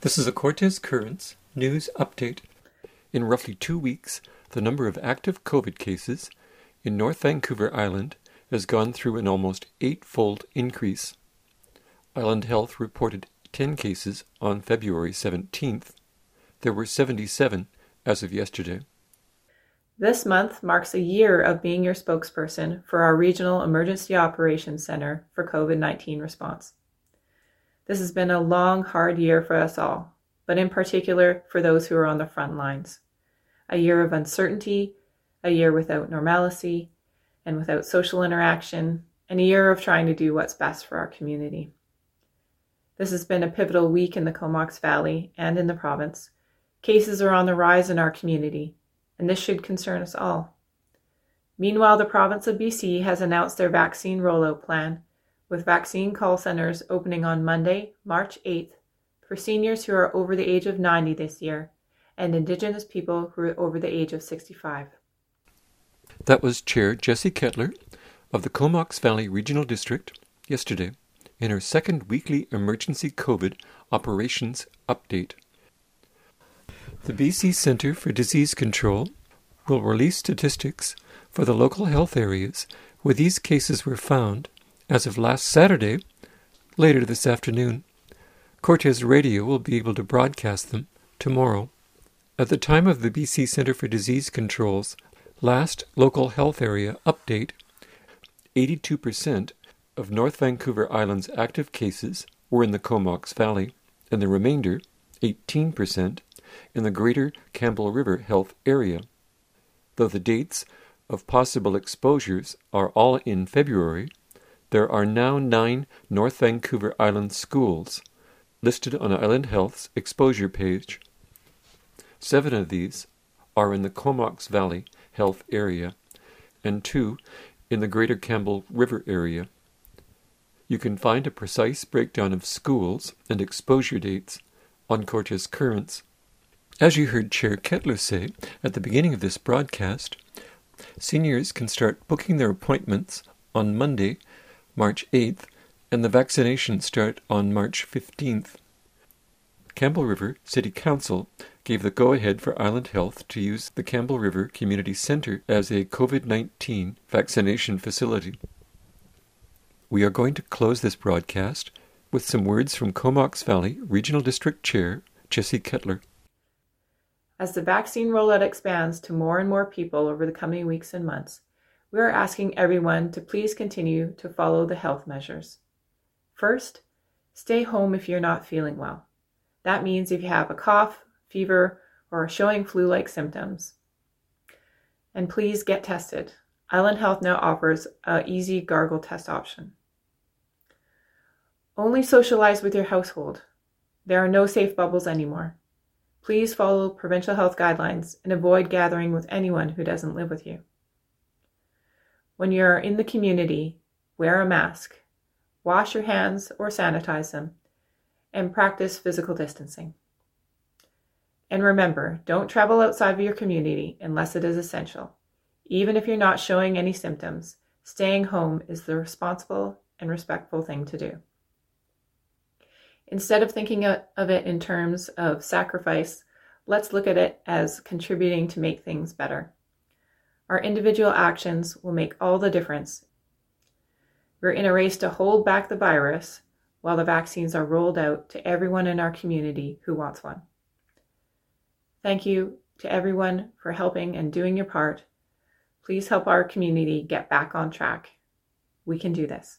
This is a Cortes Currents news update. In roughly two weeks, the number of active COVID cases in North Vancouver Island has gone through an almost eightfold increase. Island Health reported 10 cases on February 17th. There were 77 as of yesterday. This month marks a year of being your spokesperson for our Regional Emergency Operations Center for COVID 19 response. This has been a long, hard year for us all, but in particular for those who are on the front lines. A year of uncertainty, a year without normalcy and without social interaction, and a year of trying to do what's best for our community. This has been a pivotal week in the Comox Valley and in the province. Cases are on the rise in our community, and this should concern us all. Meanwhile, the province of BC has announced their vaccine rollout plan with vaccine call centers opening on Monday, March 8th, for seniors who are over the age of 90 this year and Indigenous people who are over the age of 65. That was Chair Jesse Ketler of the Comox Valley Regional District yesterday in her second weekly emergency COVID operations update. The BC Centre for Disease Control will release statistics for the local health areas where these cases were found as of last Saturday, later this afternoon. Cortes Radio will be able to broadcast them tomorrow. At the time of the BC Centre for Disease Control's last local health area update, 82% of North Vancouver Island's active cases were in the Comox Valley, and the remainder, 18%, in the Greater Campbell River Health Area. Though the dates of possible exposures are all in February, there are now nine North Vancouver Island schools listed on Island Health's exposure page. Seven of these are in the Comox Valley Health area, and two in the Greater Campbell River area. You can find a precise breakdown of schools and exposure dates on Cortes Currents. As you heard Chair Ketler say at the beginning of this broadcast, seniors can start booking their appointments on Monday, March 8th, and the vaccinations start on March 15th. Campbell River City Council gave the go ahead for Island Health to use the Campbell River Community Center as a COVID 19 vaccination facility. We are going to close this broadcast with some words from Comox Valley Regional District Chair Jesse Ketler. As the vaccine rollout expands to more and more people over the coming weeks and months, we are asking everyone to please continue to follow the health measures. First, stay home if you're not feeling well. That means if you have a cough, fever, or are showing flu like symptoms. And please get tested. Island Health now offers a easy gargle test option. Only socialize with your household. There are no safe bubbles anymore. Please follow provincial health guidelines and avoid gathering with anyone who doesn't live with you. When you're in the community, wear a mask, wash your hands or sanitize them, and practice physical distancing. And remember, don't travel outside of your community unless it is essential. Even if you're not showing any symptoms, staying home is the responsible and respectful thing to do. Instead of thinking of it in terms of sacrifice, let's look at it as contributing to make things better. Our individual actions will make all the difference. We're in a race to hold back the virus while the vaccines are rolled out to everyone in our community who wants one. Thank you to everyone for helping and doing your part. Please help our community get back on track. We can do this.